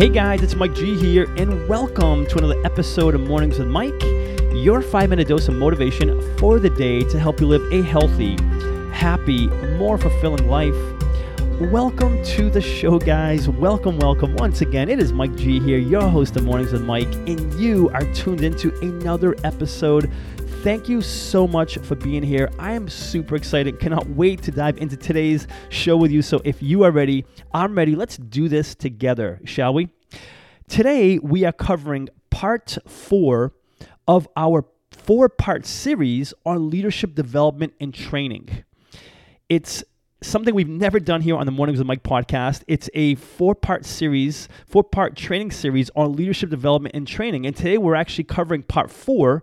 Hey guys, it's Mike G here, and welcome to another episode of Mornings with Mike, your five minute dose of motivation for the day to help you live a healthy, happy, more fulfilling life. Welcome to the show, guys. Welcome, welcome. Once again, it is Mike G here, your host of Mornings with Mike, and you are tuned into another episode Thank you so much for being here. I am super excited. Cannot wait to dive into today's show with you. So if you are ready, I'm ready. Let's do this together, shall we? Today, we are covering part four of our four part series on leadership development and training. It's something we've never done here on the Mornings with Mike podcast. It's a four part series, four part training series on leadership development and training. And today, we're actually covering part four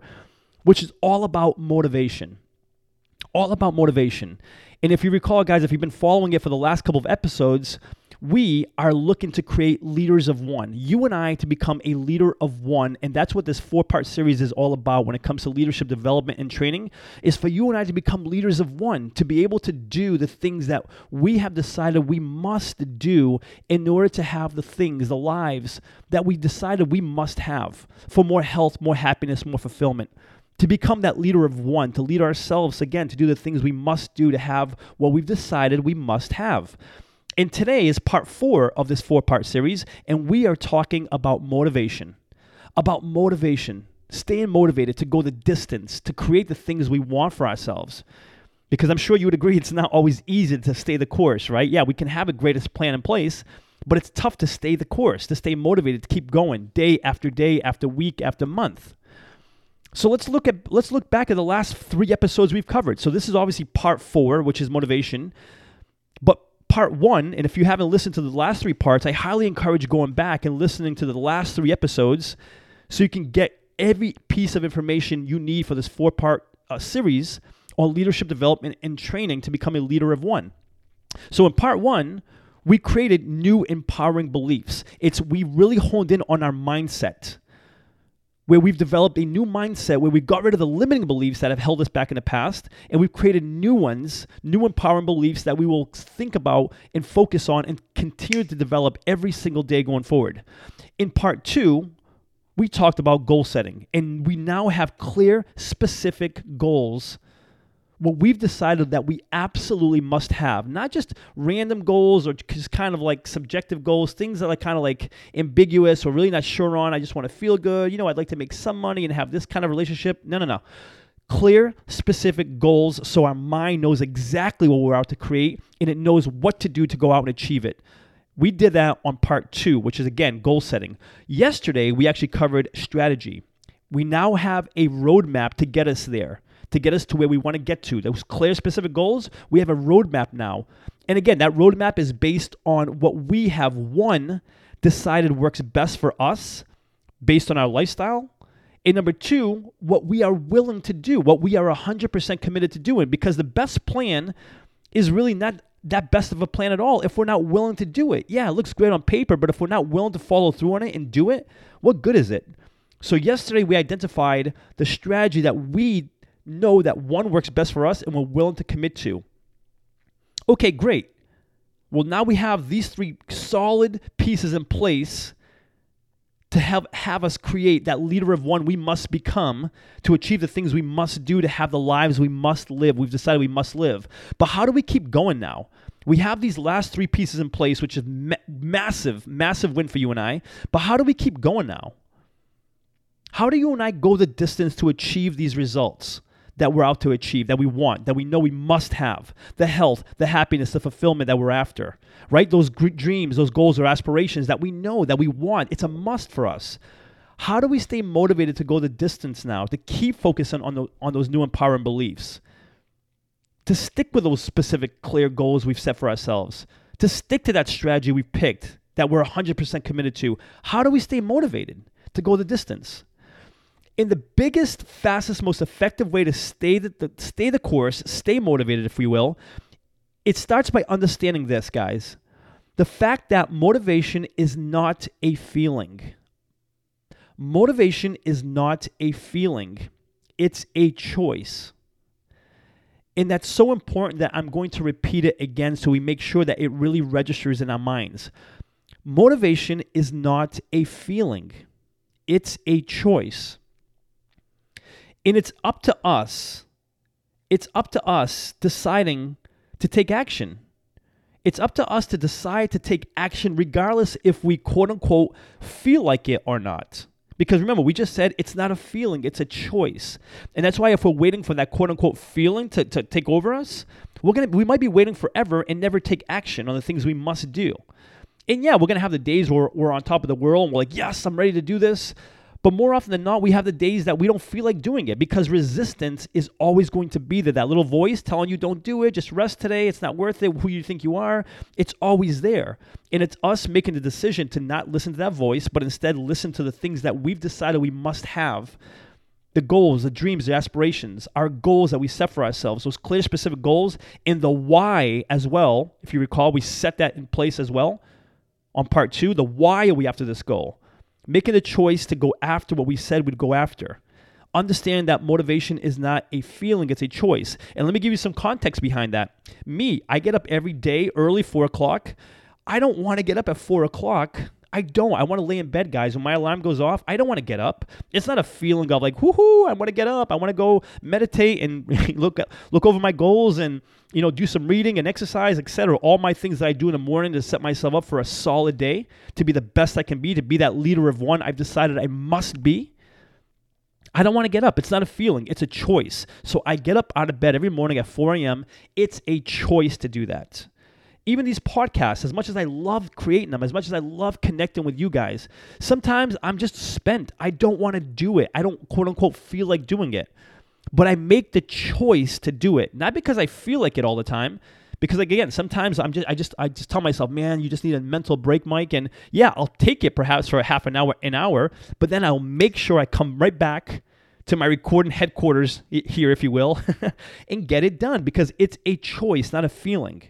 which is all about motivation. All about motivation. And if you recall, guys, if you've been following it for the last couple of episodes, we are looking to create leaders of one. You and I to become a leader of one, and that's what this four-part series is all about when it comes to leadership development and training is for you and I to become leaders of one, to be able to do the things that we have decided we must do in order to have the things, the lives that we decided we must have for more health, more happiness, more fulfillment to become that leader of one, to lead ourselves again, to do the things we must do to have what we've decided we must have. And today is part four of this four part series, and we are talking about motivation. About motivation, staying motivated to go the distance, to create the things we want for ourselves. Because I'm sure you would agree it's not always easy to stay the course, right? Yeah, we can have a greatest plan in place, but it's tough to stay the course, to stay motivated, to keep going day after day, after week, after month. So let's look at let's look back at the last three episodes we've covered. So this is obviously part four, which is motivation. But part one, and if you haven't listened to the last three parts, I highly encourage going back and listening to the last three episodes so you can get every piece of information you need for this four part uh, series on leadership development and training to become a leader of one. So in part one, we created new empowering beliefs. It's we really honed in on our mindset where we've developed a new mindset where we got rid of the limiting beliefs that have held us back in the past and we've created new ones, new empowering beliefs that we will think about and focus on and continue to develop every single day going forward. In part two, we talked about goal setting and we now have clear, specific goals what we've decided that we absolutely must have, not just random goals or just kind of like subjective goals, things that are kind of like ambiguous or really not sure on. I just want to feel good. You know, I'd like to make some money and have this kind of relationship. No, no, no. Clear, specific goals so our mind knows exactly what we're out to create and it knows what to do to go out and achieve it. We did that on part two, which is again goal setting. Yesterday, we actually covered strategy. We now have a roadmap to get us there to get us to where we want to get to. Those clear, specific goals, we have a roadmap now. And again, that roadmap is based on what we have, one, decided works best for us based on our lifestyle. And number two, what we are willing to do, what we are 100% committed to doing, because the best plan is really not that best of a plan at all if we're not willing to do it. Yeah, it looks great on paper, but if we're not willing to follow through on it and do it, what good is it? So, yesterday we identified the strategy that we know that one works best for us and we're willing to commit to. Okay, great. Well, now we have these three solid pieces in place to have, have us create that leader of one we must become to achieve the things we must do to have the lives we must live. We've decided we must live. But how do we keep going now? We have these last three pieces in place, which is ma- massive, massive win for you and I. But how do we keep going now? How do you and I go the distance to achieve these results? That we're out to achieve, that we want, that we know we must have, the health, the happiness, the fulfillment that we're after, right? Those dreams, those goals or aspirations that we know that we want. It's a must for us. How do we stay motivated to go the distance now, to keep focusing on, the, on those new empowering beliefs, to stick with those specific, clear goals we've set for ourselves, to stick to that strategy we've picked that we're 100% committed to? How do we stay motivated to go the distance? In the biggest, fastest, most effective way to stay the, the, stay the course, stay motivated, if we will, it starts by understanding this, guys. The fact that motivation is not a feeling. Motivation is not a feeling, it's a choice. And that's so important that I'm going to repeat it again so we make sure that it really registers in our minds. motivation is not a feeling, it's a choice. And it's up to us, it's up to us deciding to take action. It's up to us to decide to take action regardless if we quote unquote feel like it or not. Because remember, we just said it's not a feeling, it's a choice. And that's why if we're waiting for that quote unquote feeling to, to take over us, we're gonna we might be waiting forever and never take action on the things we must do. And yeah, we're gonna have the days where we're on top of the world and we're like, yes, I'm ready to do this. But more often than not, we have the days that we don't feel like doing it because resistance is always going to be there. That little voice telling you, don't do it, just rest today, it's not worth it, who you think you are, it's always there. And it's us making the decision to not listen to that voice, but instead listen to the things that we've decided we must have the goals, the dreams, the aspirations, our goals that we set for ourselves, those clear, specific goals, and the why as well. If you recall, we set that in place as well on part two. The why are we after this goal? Making a choice to go after what we said we'd go after. Understand that motivation is not a feeling, it's a choice. And let me give you some context behind that. Me, I get up every day early, four o'clock. I don't want to get up at four o'clock I don't. I want to lay in bed, guys. When my alarm goes off, I don't want to get up. It's not a feeling of like, whoo hoo, I want to get up. I want to go meditate and look look over my goals and you know do some reading and exercise, etc. All my things that I do in the morning to set myself up for a solid day, to be the best I can be, to be that leader of one I've decided I must be. I don't want to get up. It's not a feeling, it's a choice. So I get up out of bed every morning at 4 a.m. It's a choice to do that even these podcasts, as much as I love creating them, as much as I love connecting with you guys, sometimes I'm just spent. I don't want to do it. I don't quote unquote feel like doing it. But I make the choice to do it. Not because I feel like it all the time. Because like, again, sometimes I'm just I just I just tell myself, man, you just need a mental break, Mike. And yeah, I'll take it perhaps for a half an hour, an hour, but then I'll make sure I come right back to my recording headquarters here, if you will, and get it done because it's a choice, not a feeling.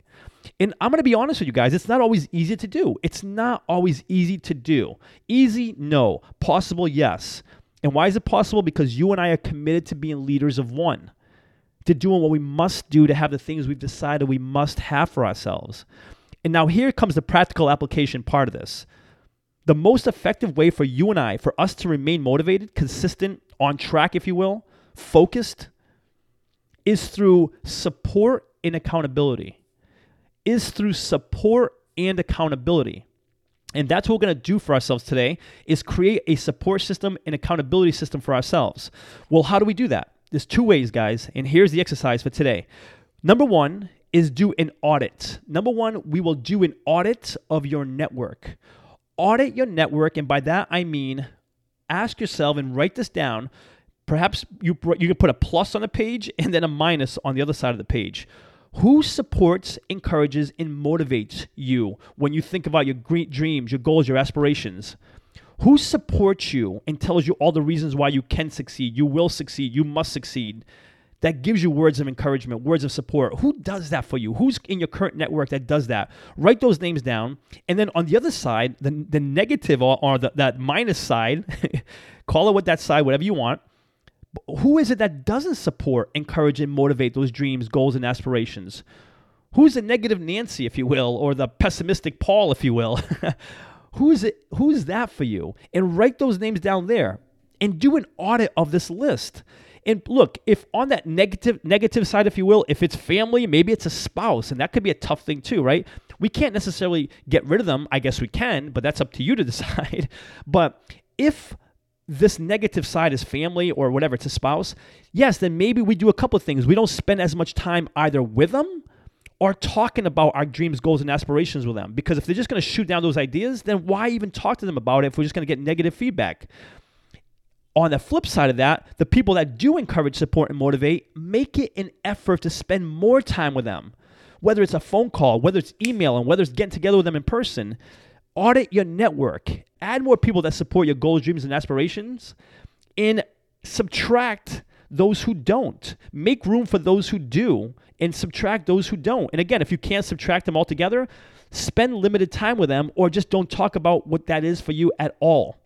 And I'm going to be honest with you guys, it's not always easy to do. It's not always easy to do. Easy, no. Possible, yes. And why is it possible? Because you and I are committed to being leaders of one, to doing what we must do to have the things we've decided we must have for ourselves. And now here comes the practical application part of this. The most effective way for you and I, for us to remain motivated, consistent, on track, if you will, focused, is through support and accountability is through support and accountability. And that's what we're going to do for ourselves today is create a support system and accountability system for ourselves. Well, how do we do that? There's two ways, guys, and here's the exercise for today. Number 1 is do an audit. Number 1, we will do an audit of your network. Audit your network and by that I mean ask yourself and write this down. Perhaps you you can put a plus on a page and then a minus on the other side of the page. Who supports, encourages, and motivates you when you think about your dreams, your goals, your aspirations? Who supports you and tells you all the reasons why you can succeed, you will succeed, you must succeed? That gives you words of encouragement, words of support. Who does that for you? Who's in your current network that does that? Write those names down. And then on the other side, the, the negative or, or the, that minus side, call it what that side, whatever you want who is it that doesn't support, encourage, and motivate those dreams, goals, and aspirations? Who's the negative Nancy, if you will, or the pessimistic Paul, if you will? who is it? Who is that for you? And write those names down there, and do an audit of this list. And look, if on that negative negative side, if you will, if it's family, maybe it's a spouse, and that could be a tough thing too, right? We can't necessarily get rid of them. I guess we can, but that's up to you to decide. But if this negative side is family or whatever, it's a spouse, yes, then maybe we do a couple of things. We don't spend as much time either with them or talking about our dreams, goals, and aspirations with them. Because if they're just going to shoot down those ideas, then why even talk to them about it if we're just going to get negative feedback? On the flip side of that, the people that do encourage, support, and motivate make it an effort to spend more time with them. Whether it's a phone call, whether it's email, and whether it's getting together with them in person, audit your network, add more people that support your goals, dreams, and aspirations, and subtract those who don't. Make room for those who do, and subtract those who don't. And again, if you can't subtract them altogether, spend limited time with them or just don't talk about what that is for you at all.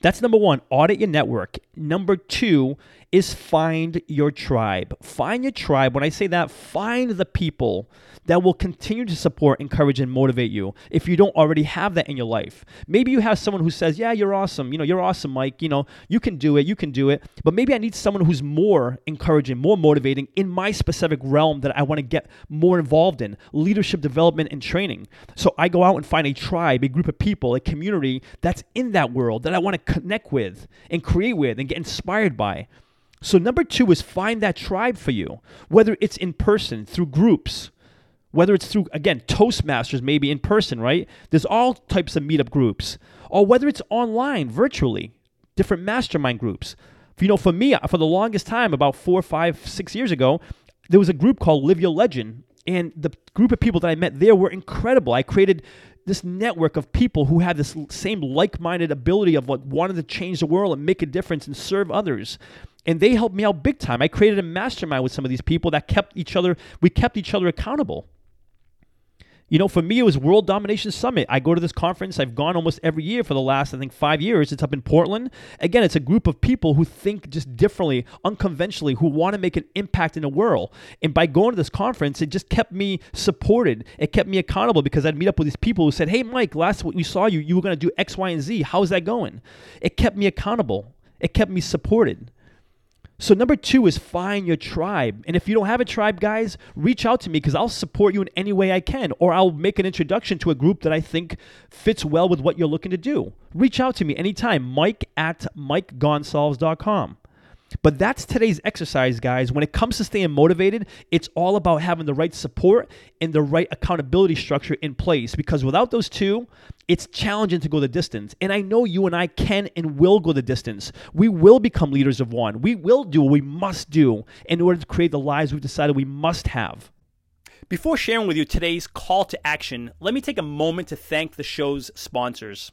That's number one, audit your network. Number two is find your tribe. Find your tribe. When I say that, find the people that will continue to support, encourage, and motivate you if you don't already have that in your life. Maybe you have someone who says, Yeah, you're awesome. You know, you're awesome, Mike. You know, you can do it. You can do it. But maybe I need someone who's more encouraging, more motivating in my specific realm that I want to get more involved in leadership development and training. So I go out and find a tribe, a group of people, a community that's in that world that I want to connect with and create with and get inspired by. So, number two is find that tribe for you, whether it's in person, through groups, whether it's through, again, Toastmasters, maybe in person, right? There's all types of meetup groups, or whether it's online, virtually, different mastermind groups. You know, for me, uh, for the longest time, about four, five, six years ago, there was a group called Live Your Legend. And the group of people that I met there were incredible. I created this network of people who had this same like-minded ability of what wanted to change the world and make a difference and serve others and they helped me out big time i created a mastermind with some of these people that kept each other we kept each other accountable you know, for me, it was World Domination Summit. I go to this conference. I've gone almost every year for the last, I think, five years. It's up in Portland. Again, it's a group of people who think just differently, unconventionally, who want to make an impact in the world. And by going to this conference, it just kept me supported. It kept me accountable because I'd meet up with these people who said, Hey, Mike, last week we saw you, you were going to do X, Y, and Z. How's that going? It kept me accountable. It kept me supported. So, number two is find your tribe. And if you don't have a tribe, guys, reach out to me because I'll support you in any way I can, or I'll make an introduction to a group that I think fits well with what you're looking to do. Reach out to me anytime, mike at mikegonsalves.com. But that's today's exercise, guys. When it comes to staying motivated, it's all about having the right support and the right accountability structure in place because without those two, it's challenging to go the distance. And I know you and I can and will go the distance. We will become leaders of one. We will do what we must do in order to create the lives we've decided we must have. Before sharing with you today's call to action, let me take a moment to thank the show's sponsors.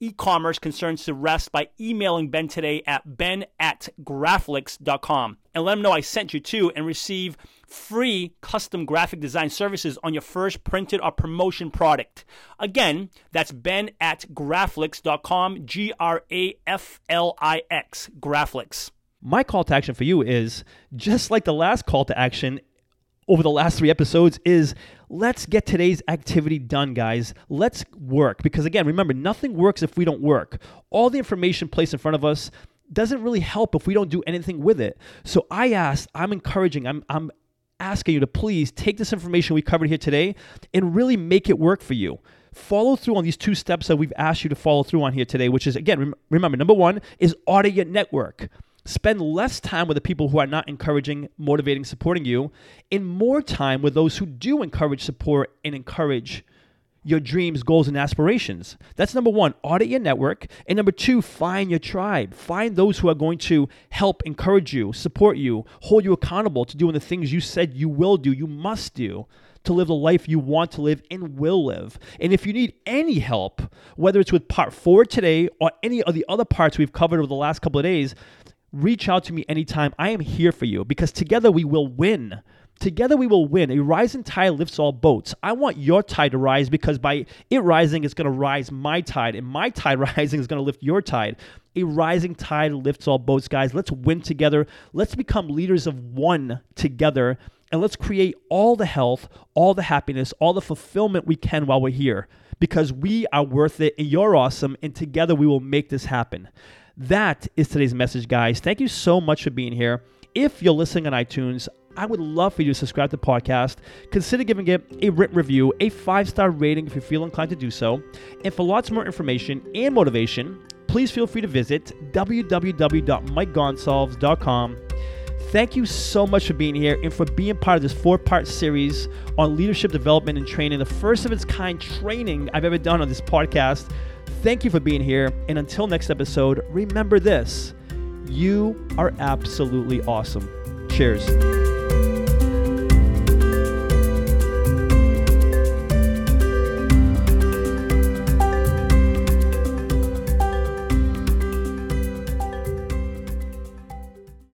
e-commerce concerns to rest by emailing Ben today at ben at graflix.com and let him know I sent you to and receive free custom graphic design services on your first printed or promotion product. Again, that's ben at graflix.com, G-R-A-F-L-I-X, Graflix. My call to action for you is just like the last call to action over the last three episodes is let's get today's activity done, guys. Let's work. Because again, remember, nothing works if we don't work. All the information placed in front of us doesn't really help if we don't do anything with it. So I ask, I'm encouraging, I'm, I'm asking you to please take this information we covered here today and really make it work for you. Follow through on these two steps that we've asked you to follow through on here today, which is again, remember, number one is audit your network. Spend less time with the people who are not encouraging, motivating, supporting you, and more time with those who do encourage, support, and encourage your dreams, goals, and aspirations. That's number one, audit your network. And number two, find your tribe. Find those who are going to help encourage you, support you, hold you accountable to doing the things you said you will do, you must do to live the life you want to live and will live. And if you need any help, whether it's with part four today or any of the other parts we've covered over the last couple of days, reach out to me anytime. I am here for you because together we will win. Together we will win. A rising tide lifts all boats. I want your tide to rise because by it rising, it's going to rise my tide, and my tide rising is going to lift your tide. A rising tide lifts all boats, guys. Let's win together. Let's become leaders of one together, and let's create all the health, all the happiness, all the fulfillment we can while we're here because we are worth it, and you're awesome, and together we will make this happen. That is today's message, guys. Thank you so much for being here. If you're listening on iTunes, I would love for you to subscribe to the podcast. Consider giving it a written review, a five star rating if you feel inclined to do so. And for lots more information and motivation, please feel free to visit www.mikegonsalves.com. Thank you so much for being here and for being part of this four part series on leadership development and training, the first of its kind training I've ever done on this podcast. Thank you for being here. And until next episode, remember this you are absolutely awesome. Cheers.